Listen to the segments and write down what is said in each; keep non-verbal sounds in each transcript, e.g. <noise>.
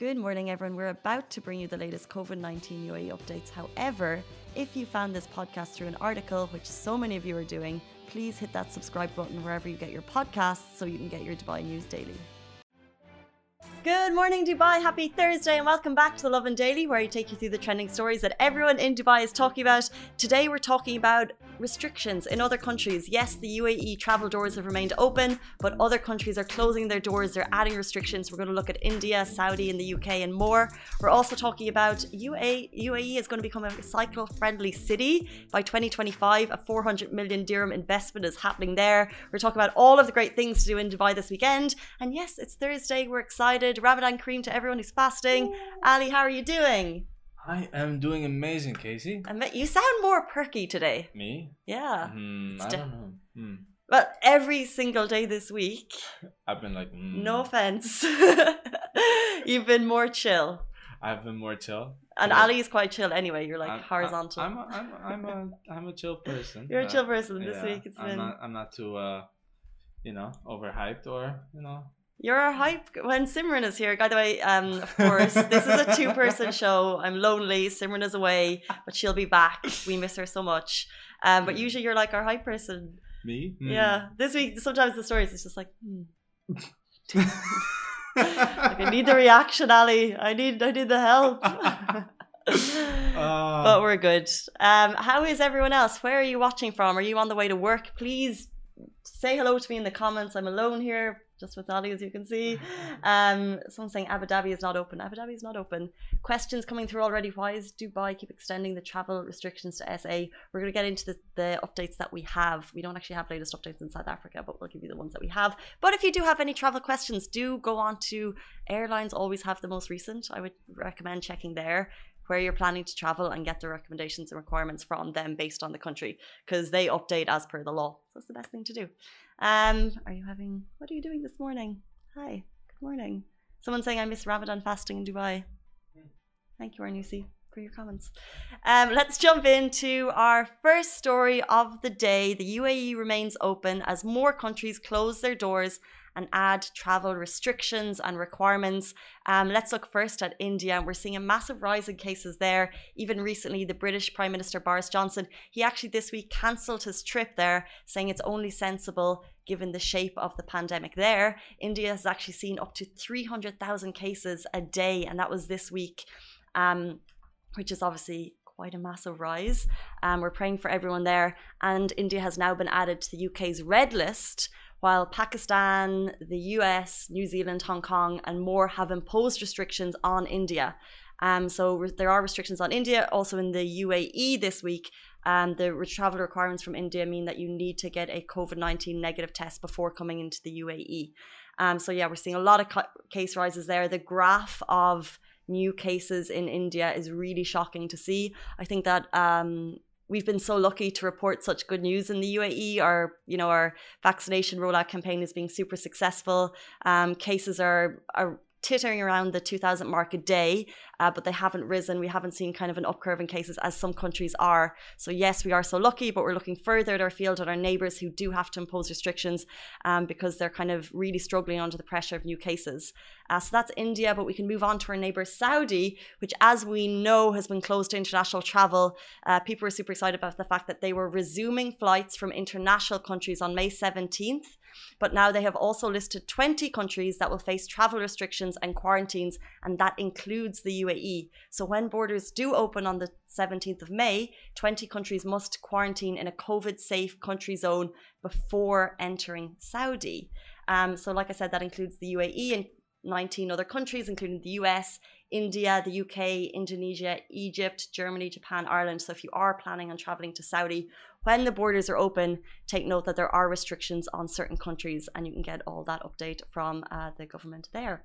Good morning, everyone. We're about to bring you the latest COVID 19 UAE updates. However, if you found this podcast through an article, which so many of you are doing, please hit that subscribe button wherever you get your podcasts so you can get your Dubai news daily. Good morning, Dubai. Happy Thursday, and welcome back to the Lovin Daily, where I take you through the trending stories that everyone in Dubai is talking about. Today, we're talking about restrictions in other countries. Yes, the UAE travel doors have remained open, but other countries are closing their doors. They're adding restrictions. We're going to look at India, Saudi, and the UK, and more. We're also talking about UAE. UAE is going to become a cycle-friendly city by 2025. A 400 million dirham investment is happening there. We're talking about all of the great things to do in Dubai this weekend. And yes, it's Thursday. We're excited. Ramadan Kareem to everyone who's fasting. Ali, how are you doing? I am doing amazing, Casey. I met you sound more perky today. Me? Yeah. Hmm, I don't know. Hmm. But every single day this week, I've been like, mm. no offense, <laughs> you've been more chill. I've been more chill. And Yeah. Ali is quite chill anyway. You're like I'm- horizontal. I'm a, I'm a, I'm a, I'm a chill person. You're a chill person this yeah, week. It's I'm been not, I'm not too, uh, you know, overhyped or you know. You're a hype when Simran is here. By the way, um, of course, this is a two-person <laughs> show. I'm lonely. Simran is away, but she'll be back. We miss her so much. Um, but usually you're like our hype person. Me? Hmm. Yeah. This week, sometimes the stories it's just like. Hmm. <laughs> Like, I need the reaction, Ali. I need I need the help. <laughs> Uh, but we're good. Um, how is everyone else? Where are you watching from? Are you on the way to work? Please say hello to me in the comments. I'm alone here, just with Ali, as you can see. <laughs> Um, someone's saying Abu Dhabi is not open. Abu Dhabi is not open. Questions coming through already. Why is Dubai keep extending the travel restrictions to SA? We're going to get into the, the updates that we have. We don't actually have latest updates in South Africa, but we'll give you the ones that we have. But if you do have any travel questions, do go on to airlines. Always have the most recent. I would recommend checking there where you're planning to travel and get the recommendations and requirements from them based on the country because they update as per the law. So it's the best thing to do. Um, are you having? What are you doing this morning? Hi, good morning. Someone saying I miss Ramadan fasting in Dubai. Thank you, Arnusi, for your comments. Um, let's jump into our first story of the day. The UAE remains open as more countries close their doors and add travel restrictions and requirements. Um, let's look first at India. We're seeing a massive rise in cases there. Even recently, the British Prime Minister Boris Johnson, he actually this week cancelled his trip there, saying it's only sensible given the shape of the pandemic there. India has actually seen up to 300,000 cases a day, and that was this week, um, which is obviously quite a massive rise. Um, we're praying for everyone there. And India has now been added to the UK's red list, while Pakistan, the US, New Zealand, Hong Kong, and more have imposed restrictions on India. Um, so re- there are restrictions on India. Also in the UAE this week, um, the re- travel requirements from India mean that you need to get a COVID 19 negative test before coming into the UAE. Um, so yeah, we're seeing a lot of ca- case rises there. The graph of new cases in India is really shocking to see. I think that um, we've been so lucky to report such good news in the UAE. Our, you know, our vaccination rollout campaign is being super successful. Um, cases are are tittering around the 2,000 mark a day, uh, but they haven't risen. We haven't seen kind of an upcurve in cases as some countries are. So yes, we are so lucky, but we're looking further at our field at our neighbours who do have to impose restrictions um, because they're kind of really struggling under the pressure of new cases. Uh, so that's India, but we can move on to our neighbour Saudi, which, as we know, has been closed to international travel. Uh, people were super excited about the fact that they were resuming flights from international countries on May 17th. But now they have also listed 20 countries that will face travel restrictions and quarantines, and that includes the UAE. So when borders do open on the 17th of May, 20 countries must quarantine in a COVID safe country zone before entering Saudi. Um, so, like I said, that includes the UAE and 19 other countries, including the US, India, the UK, Indonesia, Egypt, Germany, Japan, Ireland. So, if you are planning on traveling to Saudi, when the borders are open, take note that there are restrictions on certain countries, and you can get all that update from uh, the government there.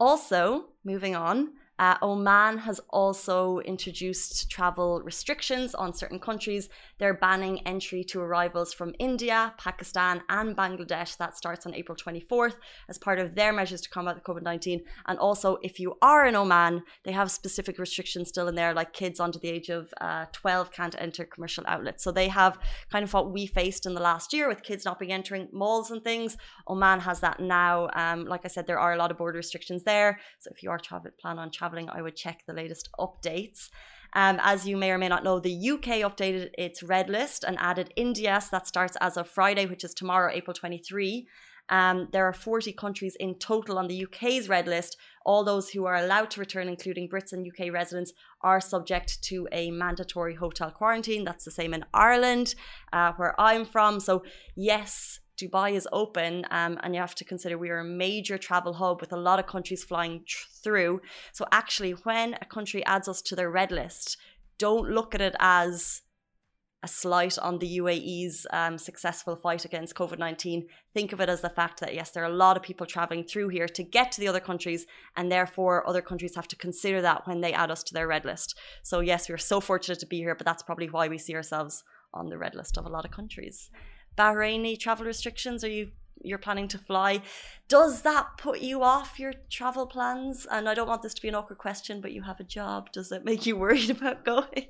Also, moving on, Uh, Oman has also introduced travel restrictions on certain countries. They're banning entry to arrivals from India, Pakistan, and Bangladesh. That starts on April 24th as part of their measures to combat the COVID 19. And also, if you are in Oman, they have specific restrictions still in there, like kids under the age of uh, 12 can't enter commercial outlets. So they have kind of what we faced in the last year with kids not being entering malls and things. Oman has that now. Um, like I said, there are a lot of border restrictions there. So if you are plan on traveling, I would check the latest updates. Um, as you may or may not know, the UK updated its red list and added India. So that starts as of Friday, which is tomorrow, April 23. Um, there are 40 countries in total on the UK's red list. All those who are allowed to return, including Brits and UK residents, are subject to a mandatory hotel quarantine. That's the same in Ireland, uh, where I'm from. So, yes, Dubai is open, um, and you have to consider we are a major travel hub with a lot of countries flying through. So, actually, when a country adds us to their red list, don't look at it as a slight on the UAE's um, successful fight against COVID 19. Think of it as the fact that, yes, there are a lot of people traveling through here to get to the other countries, and therefore other countries have to consider that when they add us to their red list. So, yes, we're so fortunate to be here, but that's probably why we see ourselves on the red list of a lot of countries. Bahraini travel restrictions, are you you're planning to fly. Does that put you off your travel plans? And I don't want this to be an awkward question, but you have a job. Does it make you <laughs> worried about going?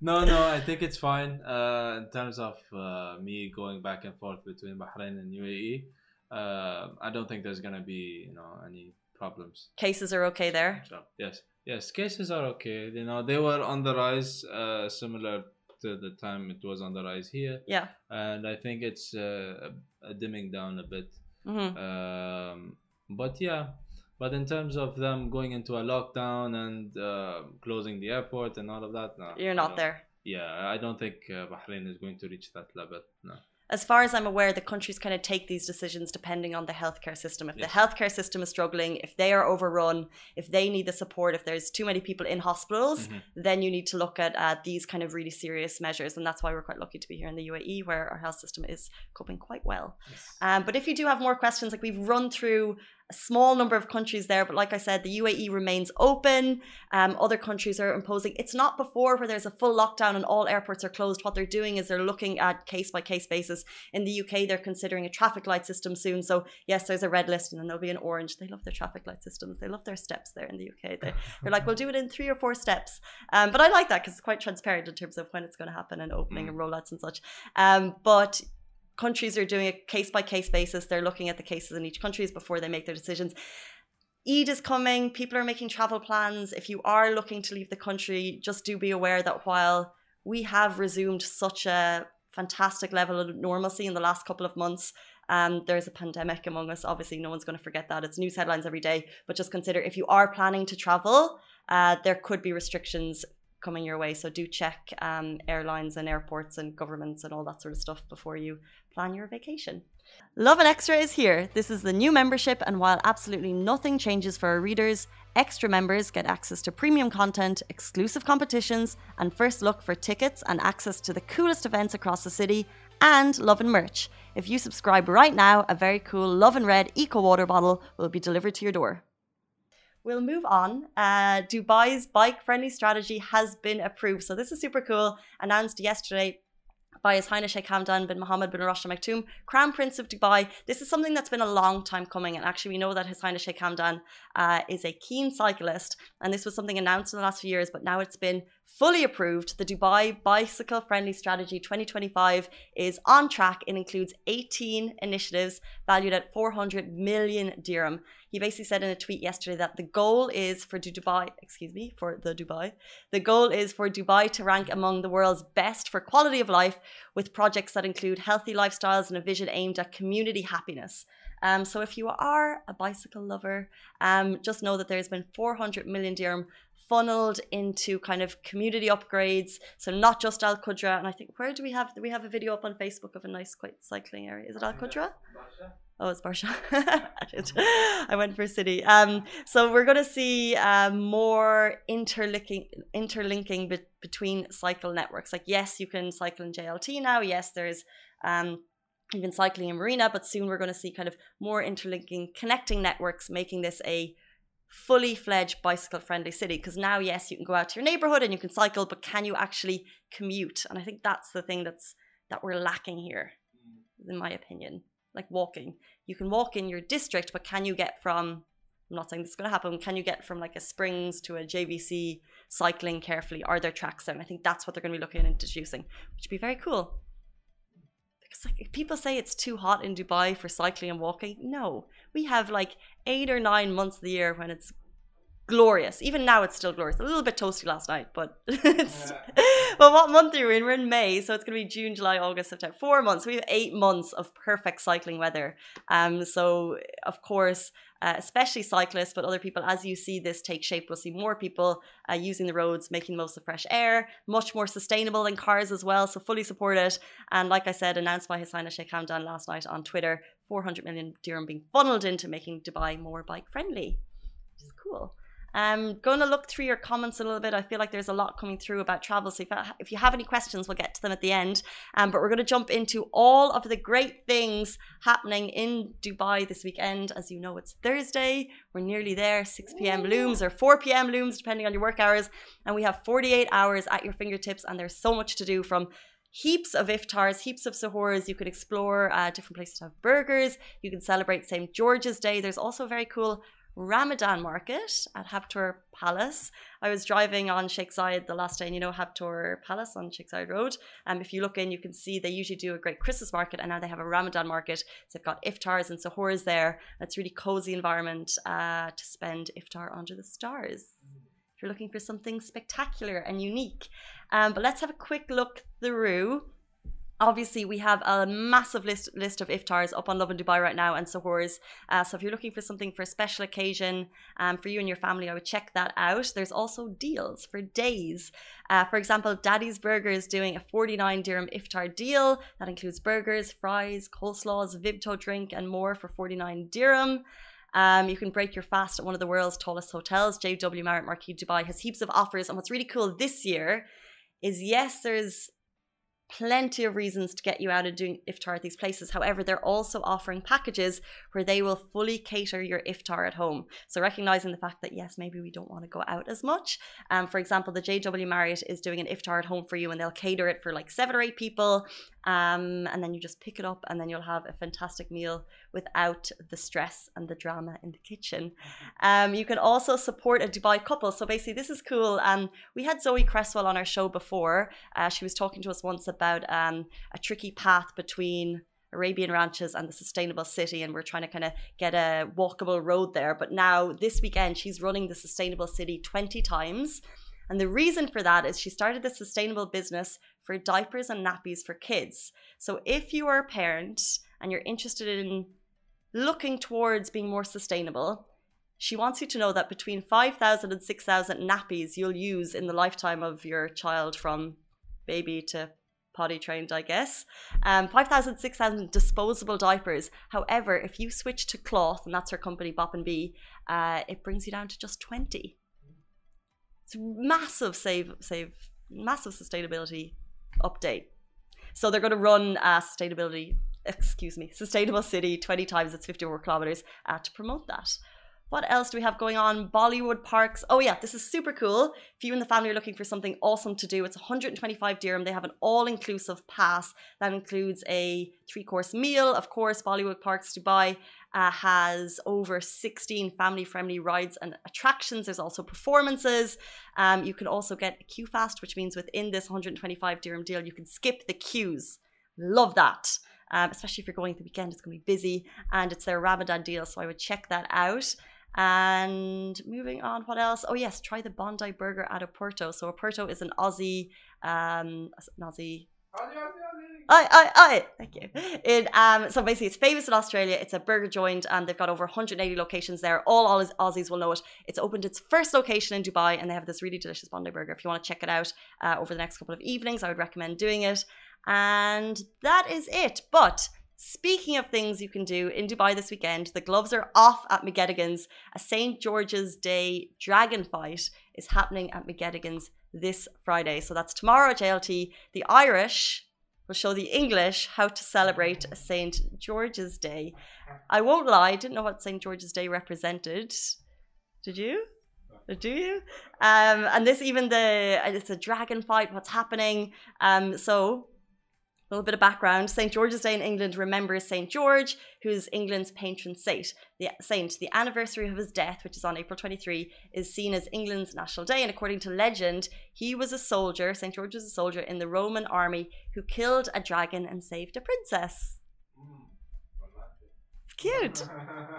no, no, I think it's fine. Uh, in terms of uh, me going back and forth between Bahrain and UAE, uh, I don't think there's gonna be you know any problems. Cases are okay there. Yes, yes, cases are okay. You know they were on the rise, uh, similar to the time it was on the rise here. Yeah, and I think it's uh, dimming down a bit. mm-hmm. Um, but yeah, but in terms of them going into a lockdown and uh, closing the airport and all of that, no, you're not there. Yeah, I don't think uh, Bahrain is going to reach that level. No. As far as I'm aware, the countries kind of take these decisions depending on the healthcare system. If Yes. the healthcare system is struggling, if they are overrun, if they need the support, if there's too many people in hospitals, Mhm. then you need to look at uh, these kind of really serious measures. And that's why we're quite lucky to be here in the UAE, where our health system is coping quite well. Um, but if you do have more questions, like we've run through a small number of countries there, but like I said, the UAE remains open. Um, other countries are imposing. It's not before where there's a full lockdown and all airports are closed. What they're doing is they're looking at case by case basis. In the UK, they're considering a traffic light system soon. So yes, there's a red list and then there'll be an orange. They love their traffic light systems. They love their steps there in the UK. They, they're like, we'll do it in three or four steps. Um, but I like that because it's quite transparent in terms of when it's going to happen and opening Mm. and rollouts and such. Um, but countries are doing a case by case basis. They're looking at the cases in each countries before they make their decisions. Eid is coming. People are making travel plans. If you are looking to leave the country, just do be aware that while we have resumed such a fantastic level of normalcy in the last couple of months, um, there's a pandemic among us. Obviously, no one's going to forget that. It's news headlines every day. But just consider if you are planning to travel, uh, there could be restrictions coming your way. So do check um, airlines and airports and governments and all that sort of stuff before you plan your vacation. Lovin Extra is here. This is the new membership, and while absolutely nothing changes for our readers, extra members get access to premium content, exclusive competitions, and first look for tickets and access to the coolest events across the city, and Lovin merch. If you subscribe right now, a very cool Lovin Red Eco Water bottle will be delivered to your door. We'll move on. Uh, Dubai's bike friendly strategy has been approved. So, this is super cool. Announced yesterday by His Highness Sheikh Hamdan bin Mohammed bin Rashid Al Maktoum, Crown Prince of Dubai. This is something that's been a long time coming, and actually, we know that His Highness Sheikh Hamdan uh, is a keen cyclist, and this was something announced in the last few years, but now it's been fully approved. The Dubai Bicycle Friendly Strategy 2025 is on track. It includes 18 initiatives valued at 400 million dirham. He basically said in a tweet yesterday that the goal is for Dubai, excuse me, for the Dubai, the goal is for Dubai to rank among the world's best for quality of life with projects that include healthy lifestyles and a vision aimed at community happiness. Um, so if you are a bicycle lover, um, just know that there's been 400 million dirham funneled into kind of community upgrades. So not just Al Qudra, and I think where do we have? We have a video up on Facebook of a nice, quite cycling area. Is it Al Qudra? Oh, it's Barsha. <laughs> I went for city. Um, so we're going to see uh, more interlinking, interlinking be- between cycle networks. Like, yes, you can cycle in JLT now. Yes, there's um, even cycling in Marina, but soon we're going to see kind of more interlinking, connecting networks, making this a fully fledged bicycle friendly city. Because now yes you can go out to your neighborhood and you can cycle but can you actually commute? And i think that's the thing that's that we're lacking here in my opinion. Like walking. You can walk in your district but can you get from i'm not saying this is going to happen can you get from like a springs to a jvc cycling carefully? Are there tracks there? And i think that's what they're going to be looking at introducing which would be very cool because like people say it's too hot in dubai for cycling and walking no we have like eight or nine months of the year when it's glorious. Even now, it's still glorious. A little bit toasty last night, but <laughs> it's. Well, what month are we in? We're in May, so it's going to be June, July, August, September. Four months. We have eight months of perfect cycling weather. Um, so of course, uh, especially cyclists, but other people, as you see this take shape, we'll see more people uh, using the roads, making the most of fresh air, much more sustainable than cars as well. So fully support it. And like I said, announced by His Highness Sheikh Hamdan last night on Twitter, 400 million dirham being funneled into making Dubai more bike friendly, which is cool. I'm um, going to look through your comments a little bit. I feel like there's a lot coming through about travel. So if, I, if you have any questions, we'll get to them at the end. Um, but we're going to jump into all of the great things happening in Dubai this weekend. As you know, it's Thursday. We're nearly there. 6 p.m. looms or 4 p.m. looms, depending on your work hours. And we have 48 hours at your fingertips. And there's so much to do from heaps of iftars, heaps of sahurs. You could explore uh, different places to have burgers. You can celebrate St. George's Day. There's also a very cool Ramadan market at Habtoor Palace. I was driving on Sheikh Zayed the last day, and you know Habtoor Palace on Sheikh Zayed Road. And um, if you look in, you can see they usually do a great Christmas market, and now they have a Ramadan market. So they've got iftars and sahurs there. It's really cozy environment uh, to spend iftar under the stars. If you're looking for something spectacular and unique. Um, but let's have a quick look through Obviously, we have a massive list list of iftars up on Lovin Dubai right now and sahurs. Uh, so if you're looking for something for a special occasion um, for you and your family, I would check that out. There's also deals for days. Uh, for example, Daddy's Burger is doing a 49 dirham iftar deal that includes burgers, fries, coleslaws, Vimto drink, and more for 49 dirham. Um, you can break your fast at one of the world's tallest hotels. JW Marriott Marquis Dubai has heaps of offers. And what's really cool this year is yes, there's plenty of reasons to get you out of doing iftar at these places. However, they're also offering packages where they will fully cater your iftar at home. So recognizing the fact that yes, maybe we don't want to go out as much. Um, for example, the JW Marriott is doing an iftar at home for you, and they'll cater it for like seven or eight people. Um, and then you just pick it up, and then you'll have a fantastic meal without the stress and the drama in the kitchen. Um, you can also support a Dubai couple. So basically, this is cool. And um, we had Zoe Cresswell on our show before. Uh, she was talking to us once about um, a tricky path between Arabian ranches and the sustainable city, and we're trying to kind of get a walkable road there. But now this weekend, she's running the sustainable city 20 times. And the reason for that is she started the sustainable business for diapers and nappies for kids. So if you are a parent and you're interested in looking towards being more sustainable, she wants you to know that between 5,000 and 6,000 nappies you'll use in the lifetime of your child from baby to potty trained, I guess. Um, 5,000, 6,000 disposable diapers. However, if you switch to cloth, and that's her company, Bop and Bee, uh, it brings you down to just 20. It's massive save, save, massive sustainability update. So they're going to run a sustainability, excuse me, sustainable city 20 times its 54 kilometers uh, to promote that. What else do we have going on? Bollywood parks. Oh yeah, this is super cool. If you and the family are looking for something awesome to do, it's 125 dirham. They have an all-inclusive pass that includes a three-course meal. Of course, Bollywood Parks Dubai uh, has over 16 family-friendly rides and attractions. There's also performances. Um, you can also get a queue fast, which means within this 125 dirham deal, you can skip the queues. Love that. Um, especially if you're going the weekend, it's going to be busy and it's their Ramadan deal. So I would check that out. And moving on, what else? Oh yes, try the Bondi Burger at Oporto. So Oporto is an Aussie, um, an Aussie. I, I, I, thank you. It, um, so basically, it's famous in Australia. It's a burger joint, and they've got over 180 locations there. All Aussies will know it. It's opened its first location in Dubai, and they have this really delicious Bondi burger. If you want to check it out uh, over the next couple of evenings, I would recommend doing it. And that is it. But Speaking of things you can do in Dubai this weekend, the gloves are off at McGettigan's. A St. George's Day dragon fight is happening at McGettigan's this Friday. So that's tomorrow at JLT. The Irish will show the English how to celebrate a St. George's Day. I won't lie, I didn't know what St. George's Day represented. Did you? Do you? Um, and this even the it's a dragon fight. What's happening? Um, so a little bit of background. St. George's Day in England remembers St. George, who's England's patron saint. The saint, the anniversary of his death, which is on April 23, is seen as England's national day. And according to legend, he was a soldier, St. George was a soldier in the Roman army who killed a dragon and saved a princess. It's cute.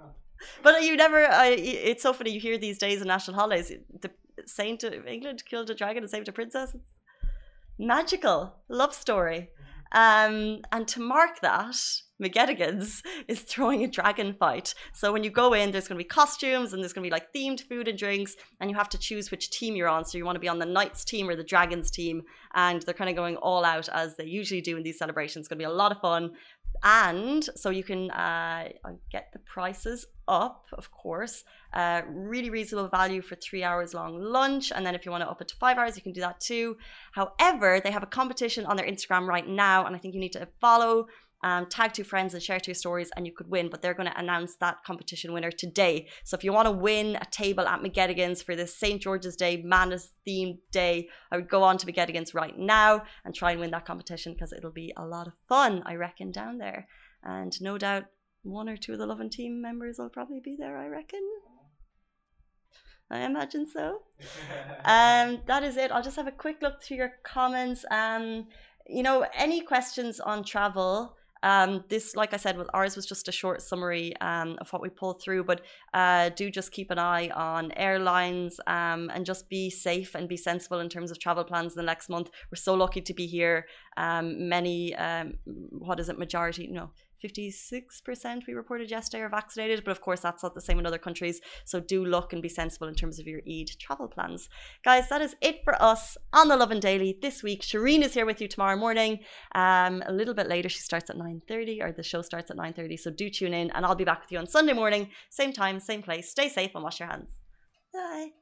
<laughs> but you never, uh, it's so funny, you hear these days in national holidays, the saint of England killed a dragon and saved a princess. It's magical love story. Um, and to mark that, McGettigan's <laughs> is throwing a dragon fight. So when you go in, there's going to be costumes and there's going to be like themed food and drinks, and you have to choose which team you're on. So you want to be on the Knights team or the Dragons team, and they're kind of going all out as they usually do in these celebrations. It's going to be a lot of fun and so you can uh, get the prices up of course uh, really reasonable value for three hours long lunch and then if you want to up it to five hours you can do that too however they have a competition on their instagram right now and i think you need to follow um, tag two friends and share two stories and you could win but they're going to announce that competition winner today so if you want to win a table at McGettigan's for this St George's Day Madness themed day I would go on to McGettigan's right now and try and win that competition because it'll be a lot of fun I reckon down there and no doubt one or two of the Lovin team members will probably be there I reckon I imagine so. <laughs> um, that is it. I'll just have a quick look through your comments. Um, you know, any questions on travel? Um, this, like I said, with ours was just a short summary um, of what we pulled through, but uh, do just keep an eye on airlines um, and just be safe and be sensible in terms of travel plans the next month. We're so lucky to be here. Um, many, um, what is it, majority? No, 56% we reported yesterday are vaccinated, but of course that's not the same in other countries. So do look and be sensible in terms of your Eid travel plans. Guys, that is it for us on the Lovin Daily this week. Shireen is here with you tomorrow morning. Um, a little bit later, she starts at 9.30 or the show starts at 9.30. So do tune in and I'll be back with you on Sunday morning, same time, same place. Stay safe and wash your hands. Bye.